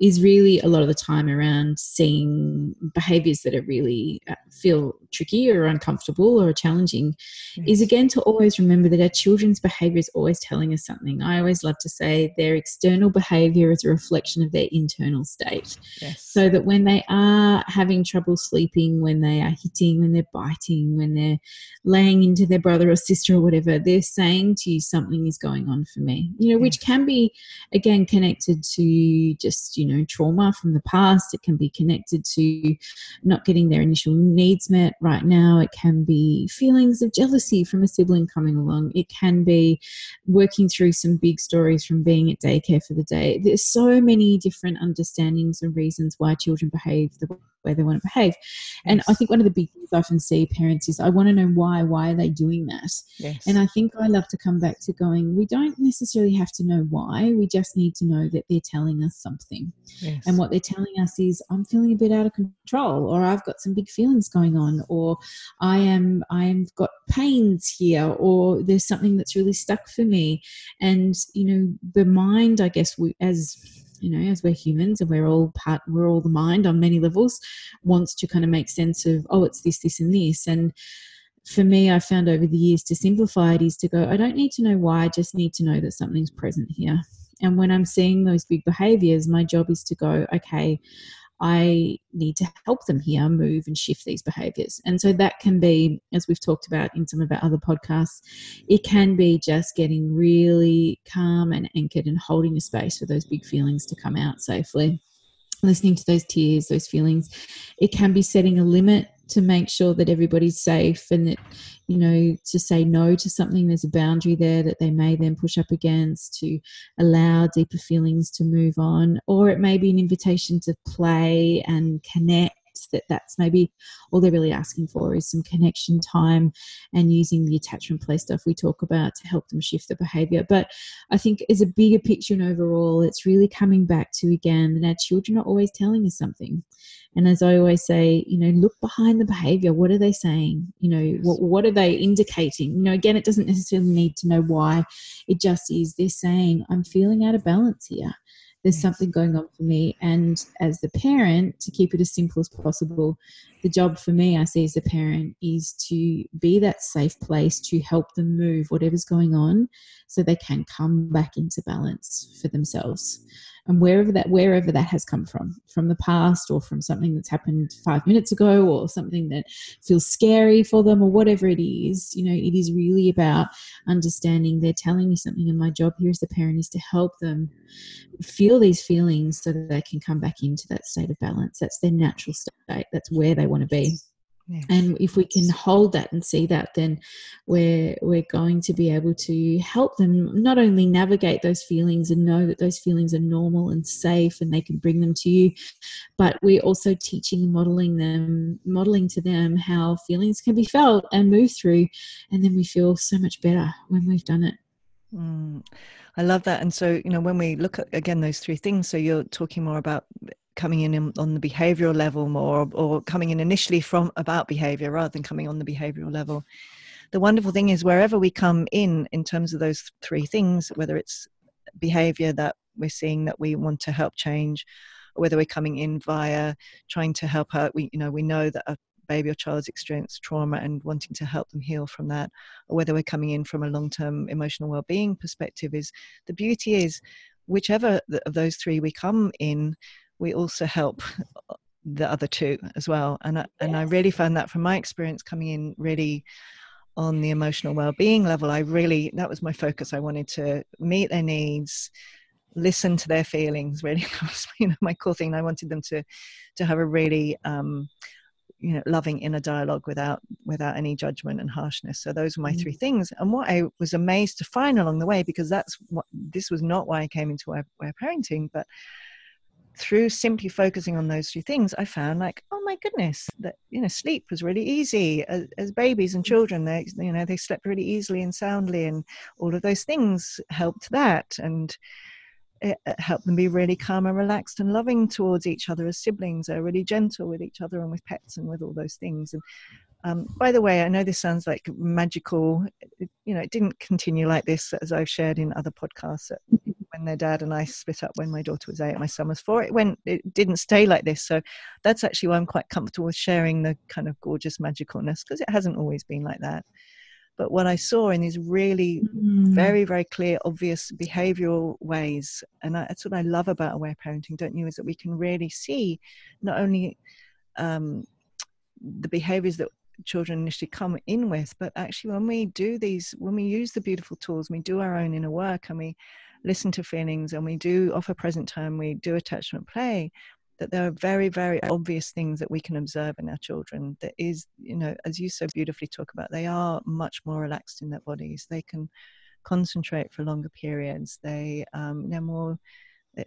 is really a lot of the time around seeing behaviors that are really uh, feel tricky or uncomfortable or challenging yes. is again to always remember that our children's behavior is always telling us something i always love to say their external behavior is a reflection of their internal state yes. so that when they are having trouble sleeping when they are hitting when they're biting when they're laying into their brother or sister or whatever they're saying saying to you something is going on for me you know which can be again connected to just you know trauma from the past. It can be connected to not getting their initial needs met right now. It can be feelings of jealousy from a sibling coming along. It can be working through some big stories from being at daycare for the day. There's so many different understandings and reasons why children behave the way they want to behave. And I think one of the big things I often see parents is I want to know why. Why are they doing that? Yes. And I think I love to come back to going, we don't necessarily have to know why. We just need to know that they're telling us something. Yes. And what they're telling us is, I'm feeling a bit out of control, or I've got some big feelings going on, or I am I am got pains here, or there's something that's really stuck for me. And you know, the mind, I guess, we, as you know as we're humans and we're all part we're all the mind on many levels wants to kind of make sense of oh it's this this and this. And for me i found over the years to simplify it is to go i don't need to know why i just need to know that something's present here. And when i'm seeing those big behaviors my job is to go okay I need to help them here move and shift these behaviors. And so that can be, as we've talked about in some of our other podcasts, it can be just getting really calm and anchored and holding a space for those big feelings to come out safely. Listening to those tears, those feelings. It can be setting a limit to make sure that everybody's safe and that you know to say no to something there's a boundary there that they may then push up against to allow deeper feelings to move on. Or it may be an invitation to play and connect that that's maybe all they're really asking for is some connection time and using the attachment play stuff we talk about to help them shift the behavior. But I think as a bigger picture and overall, it's really coming back to again that our children are always telling us something. And as I always say, you know, look behind the behavior. What are they saying? You know, what, what are they indicating? You know, again, it doesn't necessarily need to know why. It just is they're saying, I'm feeling out of balance here there's something going on for me. And as the parent, to keep it as simple as possible, the job for me, I see as a parent, is to be that safe place to help them move whatever's going on so they can come back into balance for themselves and wherever that wherever that has come from from the past or from something that's happened five minutes ago or something that feels scary for them or whatever it is you know it is really about understanding they're telling me something and my job here as the parent is to help them feel these feelings so that they can come back into that state of balance. That's their natural state. That's where they want to be and if we can hold that and see that, then we're we're going to be able to help them not only navigate those feelings and know that those feelings are normal and safe and they can bring them to you, but we're also teaching and modeling them, modeling to them how feelings can be felt and move through, and then we feel so much better when we've done it. Mm, I love that. And so, you know, when we look at again those three things, so you're talking more about coming in um, on the behavioral level more or coming in initially from about behavior rather than coming on the behavioral level. The wonderful thing is wherever we come in in terms of those three things whether it's behavior that we're seeing that we want to help change or whether we're coming in via trying to help out we you know we know that a baby or child's experienced trauma and wanting to help them heal from that or whether we're coming in from a long-term emotional well-being perspective is the beauty is whichever of those three we come in we also help the other two as well. And I, and I really found that from my experience coming in really on the emotional well-being level I really that was my focus. I wanted to meet their needs listen to their feelings really. [laughs] That was you know my core thing. I wanted them to to have a really um, you know loving inner dialogue without without any judgment and harshness. So those were my mm-hmm. three things. And what i was amazed to find along the way because that's what this was not why i came into aware, aware parenting but through simply focusing on those two things, I found like, oh my goodness, that you know, sleep was really easy as, as, babies and mm. children. They, you know, they slept really easily and soundly, and all of those things helped that, and it, it helped them be really calm and relaxed and loving towards each other as siblings. They're really gentle with each other and with pets and with all those things. And um, by the way, I know this sounds like magical. It, you know, it didn't continue like this, as I've shared in other podcasts when their dad and I split up when my daughter was eight, my son was four. It went, it didn't stay like this. So that's actually why I'm quite comfortable with sharing the kind of gorgeous magicalness because it hasn't always been like that. But what I saw in these really mm. very, very clear, obvious behavioral ways, and that's what I love about aware parenting, don't you? Is that we can really see not only um, the behaviors that children initially come in with but actually when we do these when we use the beautiful tools we do our own inner work and we listen to feelings and we do offer present time, we do attachment play, that there are very, very obvious things that we can observe in our children. That is, you know, as you so beautifully talk about, they are much more relaxed in their bodies. They can concentrate for longer periods. They, um, they're more,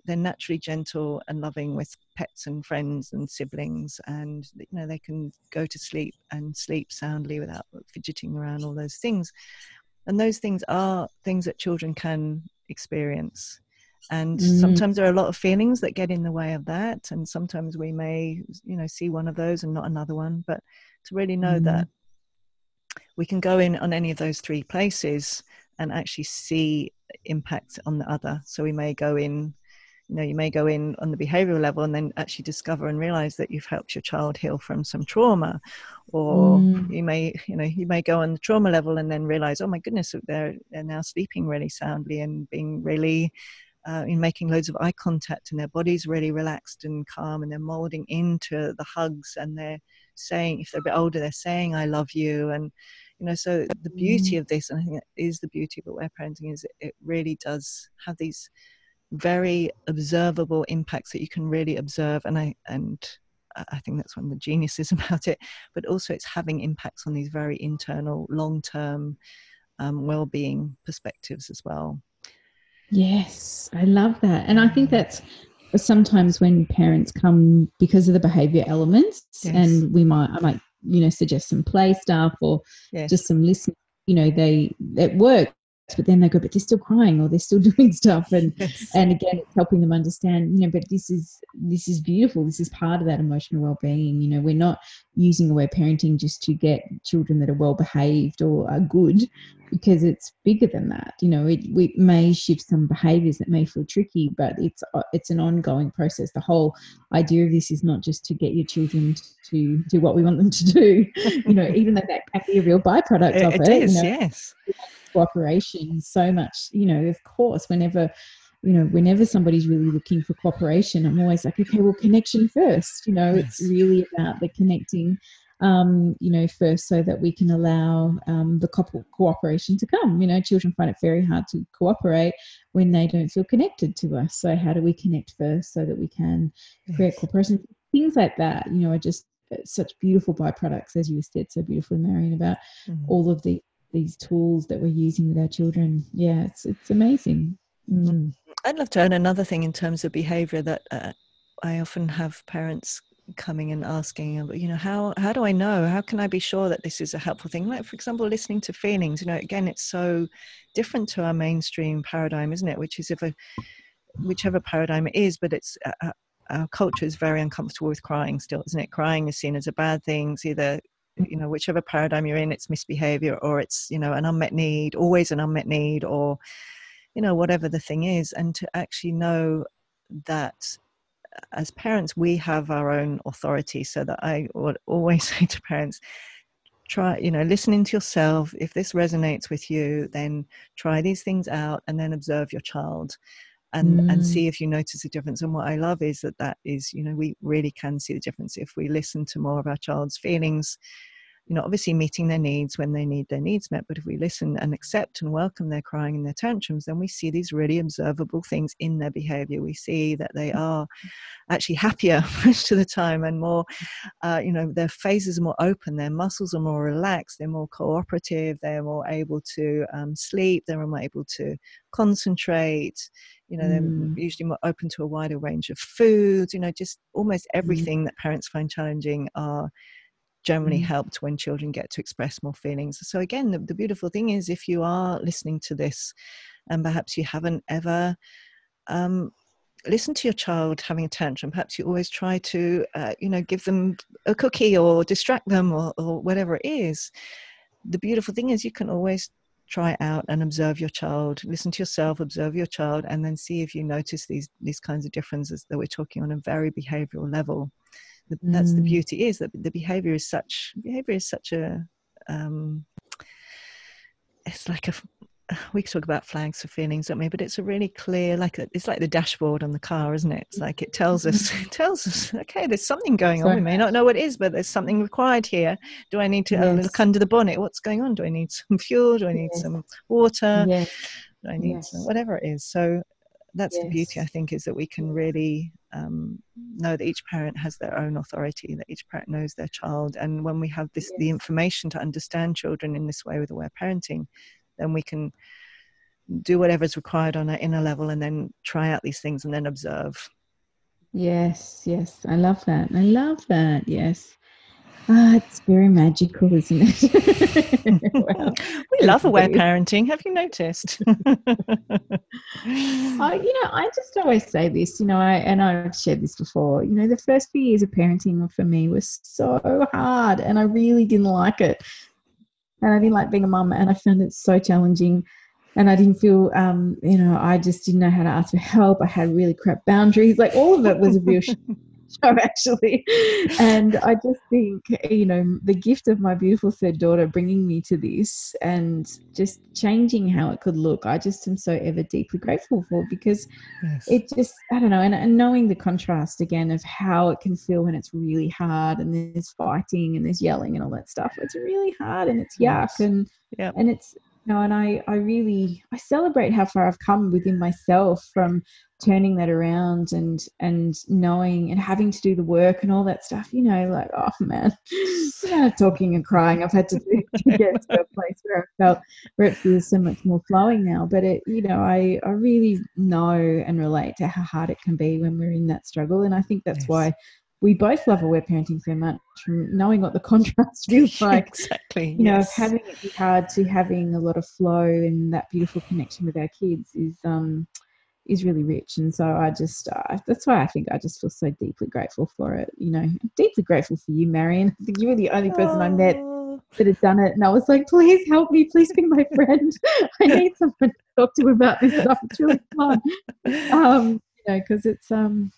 they're naturally gentle and loving with pets and friends and siblings and you know they can go to sleep and sleep soundly without fidgeting around all those things and those things are things that children can experience and mm. sometimes there are a lot of feelings that get in the way of that and sometimes we may you know see one of those and not another one but to really know mm. that we can go in on any of those three places and actually see impact on the other so we may go in you know you may go in on the behavioral level and then actually discover and realize that you've helped your child heal from some trauma or mm. you may you know you may go on the trauma level and then realize oh my goodness they're they're now sleeping really soundly and being really uh, in making loads of eye contact and their body's really relaxed and calm and they're molding into the hugs and they're saying if they're a bit older they're saying i love you and you know so the beauty mm. of this and i think that is the beauty of aware parenting is it really does have these very observable impacts that you can really observe and i and i think that's one of the geniuses [laughs] about it but also it's having impacts on these very internal long-term um, well-being perspectives as well yes i love that and i think that's sometimes when parents come because of the behavior elements yes. and we might i might you know suggest some play stuff or yes. just some listen you know they at work but then they go, but they're still crying or they're still [laughs] doing stuff. And yes. and again, it's helping them understand, you know, but this is this is beautiful. This is part of that emotional well-being. You know, we're not using aware parenting just to get children that are well behaved or are good, because it's bigger than that. You know, it we may shift some behaviors that may feel tricky, but it's uh, it's an ongoing process. The whole idea of this is not just to get your children to do what we want them to do. [laughs] you know, even though that can be a real byproduct it, of it. it is, you know, yes cooperation so much you know of course whenever you know whenever somebody's really looking for cooperation i'm always like okay well connection first you know yes. it's really about the connecting um, you know, first so that we can allow um, the co- cooperation to come. You know, children find it very hard to cooperate when they don't feel connected to us. So, how do we connect first so that we can create yes. cooperation? Things like that, you know, are just uh, such beautiful byproducts, as you said so beautifully, Marion, about mm. all of the these tools that we're using with our children. Yeah, it's it's amazing. Mm. I'd love to add another thing in terms of behaviour that uh, I often have parents coming and asking, you know, how how do I know? How can I be sure that this is a helpful thing? Like, for example, listening to feelings. You know, again, it's so different to our mainstream paradigm, isn't it? Which is if a whichever paradigm it is, but it's uh, uh our culture is very uncomfortable with crying still, isn't it? Crying is seen as a bad thing. It's either you know whichever paradigm you're in it's misbehavior or it's you know an unmet need always an unmet need or you know whatever the thing is. And to actually know that uh, as parents we have our own authority. So that i would [laughs] always say to parents try you know listening to yourself. If this resonates with you then try these things out and then observe your child and mm. and see if you notice a difference and what i love is that that is you know we really can see the difference if we listen to more of our child's feelings you know obviously meeting their needs when they need their needs met but if we listen and accept and welcome their crying and their tantrums then we see these really observable things in their behavior we see that they mm. are actually happier [laughs] most of the time and more uh, you know their faces are more open their muscles are more relaxed they're more cooperative they're more able to um, sleep they're more able to concentrate you know mm. they're usually more open to a wider range of foods you know just almost mm. everything mm. that parents find challenging are generally mm. helped when children get to express more feelings so again the, the beautiful thing is if you are listening to this and perhaps you haven't ever um, listen to your child having a tantrum perhaps you always try to uh, you know give them a cookie or distract them or, or whatever it is the beautiful thing is you can always try out and observe your child listen to yourself observe your child and then see if you notice these these kinds of differences that we're talking on a very behavioral level the, that's the mm. beauty is that the behavior is such behavior is such a um, it's like a [sighs] we talk about flags for feelings, don't we? But it's a really clear, like a, it's like the dashboard on the car, isn't it? It's like it tells us, it [laughs] tells us, okay, there's something going on. We may not know what it is, but there's something required here. Do I need to yes. look under the bonnet? What's going on? Do I need some [laughs] fuel? Do I need yes. some water? Yes. Do I need yes. some, whatever it is? So that's the beauty, I think, is that we can really um, know that each parent has their own authority, that each parent knows their child. And when we have this, yes. the information to understand children in this way with aware parenting, then we can do whatever is required on an inner level and then try out these things and then observe. Yes, yes. I love that. I love that. Yes. Ah, it's very magical, isn't it? well, [laughs] we love aware parenting. Have you noticed? [laughs] I, you know, I just always say this, you know, I, and I've shared this before. You know, the first few years of parenting for me was so hard, and I really didn't like it. And I didn't like being a mum, and I found it so challenging. And I didn't feel, um, you know, I just didn't know how to ask for help. I had really crap boundaries. Like all of it was a real [laughs] [laughs] show actually and i just think you know the gift of my beautiful third daughter bringing me to this and just changing how it could look i just am so ever deeply grateful for because yes. it just i don't know and, and knowing the contrast again of how it can feel when it's really hard and there's fighting and there's yelling and all that stuff it's really hard and it's yuck yes. and yep. and it's know, and I, I really I celebrate how far I've come within myself from turning that around and and knowing and having to do the work and all that stuff. You know, like oh man, [laughs] talking and crying I've had to do to get to a place where I felt where it feels so much more flowing now. But it, you know, I I really know and relate to how hard it can be when we're in that struggle, and I think that's yes. why we both love aware parenting so much from knowing what the [laughs] contrast [laughs] feels like. exactly. You know, having it be hard to having a lot of flow and that beautiful connection with our kids is um is really rich. And so I just uh, that's why I think I just feel so deeply grateful for it. You know, deeply grateful for you, Marion. I think you were the only person oh. I met that had done it, and I was like, please help me, please be my friend. [laughs] I need someone to talk to about this stuff. It's really fun. Um, you know, because it's um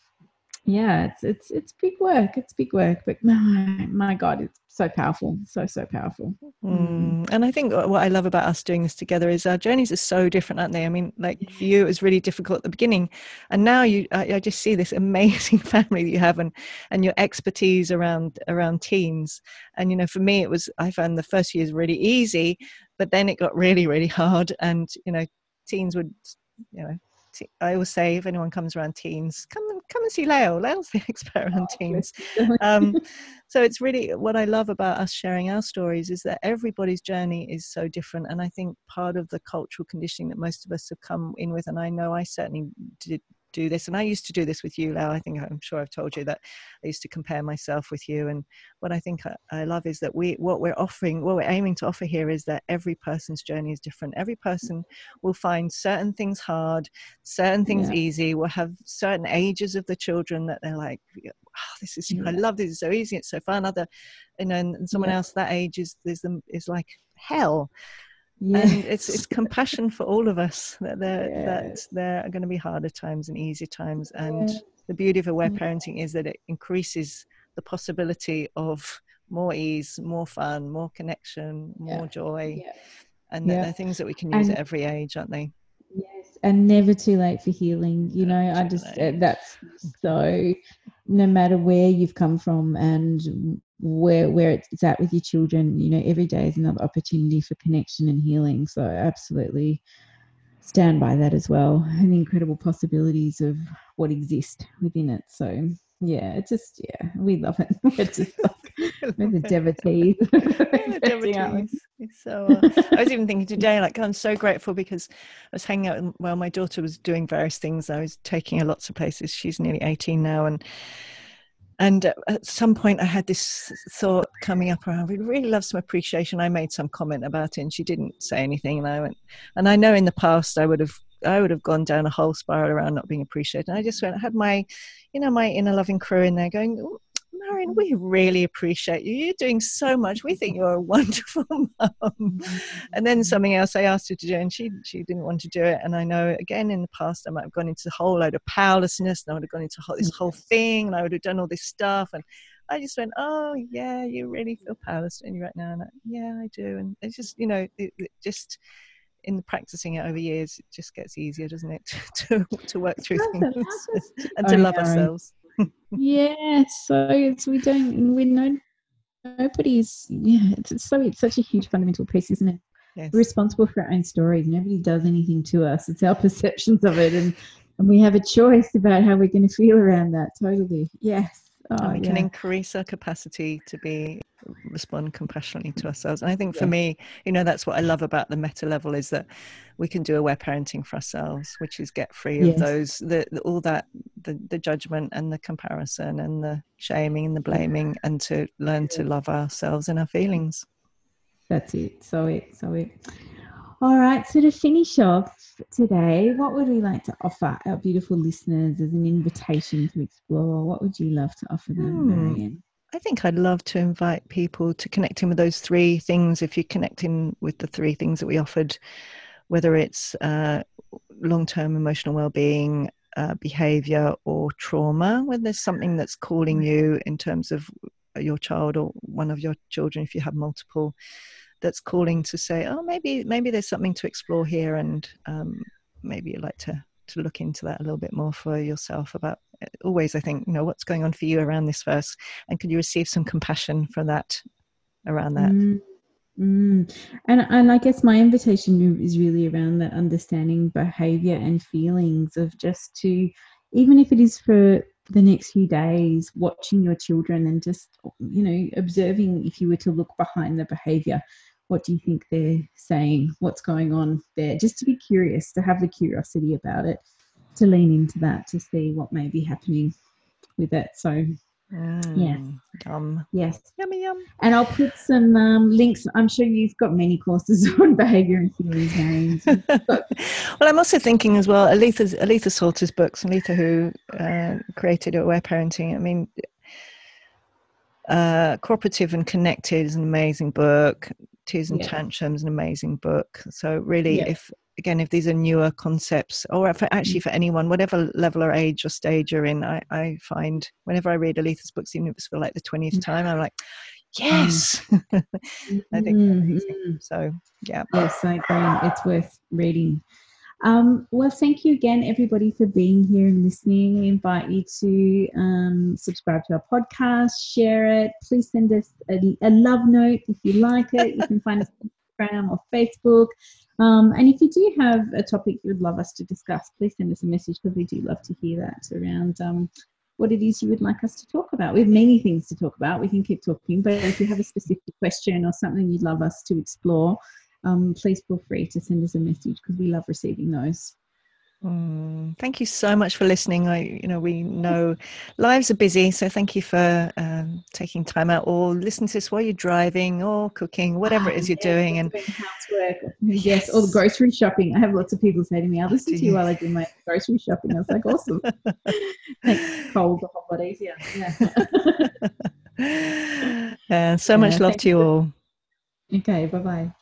yeah, it's it's it's big work. It's big work, but my my God, it's so powerful, so so powerful. Mm. And I think what I love about us doing this together is our journeys are so different, aren't they? I mean, like for you, it was really difficult at the beginning, and now you, I, I just see this amazing [laughs] family that you have, and and your expertise around around teens. And you know, for me, it was I found the first years really easy, but then it got really really hard, and you know, teens would you know I always say if anyone comes around teens, come and come and see Lael. Lael's the [laughs] oh, teens. Um, [laughs] so it's really what I love about us sharing our stories is that everybody's journey is so different, and I think part of the cultural conditioning that most of us have come in with, and I know I certainly did do this and i used to do this with you Lau. i think i'm sure i've told you that i used to compare myself with you and what i think I, I, love is that we what we're offering what we're aiming to offer here is that every person's journey is different every person will find certain things hard certain things yeah. easy will have certain ages of the children that they're like oh, this is yeah. i love this it's so easy it's so fun other you know and, and someone yeah. else that age is is, is like hell yeah. and it's it's compassion for all of us that there [laughs] yeah. that there are going to be harder times and easier times. And yeah. the beauty of aware mm. parenting is that it increases the possibility of more ease more fun more connection more joy. And they're things that we can use and, at every age aren't they? Yes and never too late for healing you know i just that's so no matter where you've come from and where where it's at with your children you know every day is another opportunity for connection and healing. So absolutely stand by that as well and the incredible possibilities of what exist within it. So yeah it's just yeah we love it [laughs] we're just the [laughs] devotees, [laughs] devotees. so uh, i was even thinking today like i'm so grateful because i was hanging out while well, my daughter was doing various things i was taking her lots of places she's nearly 18 now and and at some point, I had this thought coming up around, we'd really love some appreciation. I made some comment about it and she didn't say anything. And I went, and I know in the past I would have, I would have gone down a whole spiral around not being appreciated. And I just went, I had my, you know, my inner loving crew in there going, Marion, we really appreciate you. You're doing so much. We think you're a [laughs] wonderful mum. And then something else I asked her to do, and she she didn't want to do it. And I know again in the past I might have gone into a whole load of powerlessness, and I would have gone into this whole thing, and I would have done all this stuff. And I just went, oh yeah, you really feel powerless in you right now. And I, yeah, I do. And it's just you know, it, it just in the practicing it over years, it just gets easier, doesn't it, [laughs] to to work through things [laughs] and to love ourselves yeah, so it's we don't we know nobody's yeah it's so it's such a huge fundamental piece, isn't it? Yes. We're responsible for our own stories. Nobody does anything to us. It's our perceptions of it, and and we have a choice about how we're going to feel around that. Totally, yes. Oh, um, we yeah. can increase our capacity to be respond compassionately to ourselves. And I think for yeah. me, you know, that's what I love about the meta level is that we can do aware parenting for ourselves, which is get free yes. of those the, the, all that the, the judgment and the comparison and the shaming and the blaming, and to learn to love ourselves and our feelings. That's it. So it. So it. All right, so to finish off today, what would we like to offer our beautiful listeners as an invitation to explore? What would you love to offer them, hmm. Marion? I think I'd love to invite people to connect in with those three things. If you're connecting with the three things that we offered, whether it's uh, long term emotional well being, uh, behavior, or trauma, when there's something that's calling you in terms of your child or one of your children, if you have multiple, that's calling to say, oh, maybe maybe there's something to explore here, and um, maybe you'd like to to look into that a little bit more for yourself about uh, always i think you know what's going on for you around this verse and could you receive some compassion for that around that mm, mm. and and i guess my invitation is really around that understanding behavior and feelings of just to even if it is for the next few days watching your children and just you know observing if you were to look behind the behavior what do you think they're saying what's going on there just to be curious to have the curiosity about it to lean into that to see what may be happening with it so Mm. Yum. Yes. Yummy yum. And I'll put some um, links. I'm sure you've got many courses [laughs] on behaviour and theories, Marion. [laughs] well, I'm also thinking as well, Aletha, Aletha Solter's books, Aletha who uh, created Aware Parenting. I mean, uh, Cooperative and Connected is an amazing book. Tears and yeah. Tantrums, an amazing book. So really, yeah. if again, if these are newer concepts, or for, actually mm. for anyone, whatever level or age or stage you're in, I, I find whenever I read Aletha's books, even if it's for like the 20th mm. time, I'm like, yes. [laughs] I think mm-hmm. so. Yeah. Yes, I agree. It's worth reading. Um, well, thank you again, everybody, for being here and listening. We invite you to um, subscribe to our podcast, share it. Please send us a, a love note if you like it. You can find us on Instagram or Facebook. Um, and if you do have a topic you would love us to discuss, please send us a message because we do love to hear that around um, what it is you would like us to talk about. We have many things to talk about. We can keep talking, but if you have a specific question or something you'd love us to explore, um, please feel free to send us a message because we love receiving those. Mm, thank you so much for listening. I, you know, we know [laughs] lives are busy, so thank you for um, taking time out or listen to this while you're driving or cooking, whatever it is [laughs] you're ah, doing. And housework, yes, [laughs] yes, or grocery shopping. I have lots of people say to me, "I'll listen to you while I do my grocery shopping." I was like, "Awesome!" Makes cold a whole lot easier. Yeah. uh, so much love to you all. Okay. Bye-bye.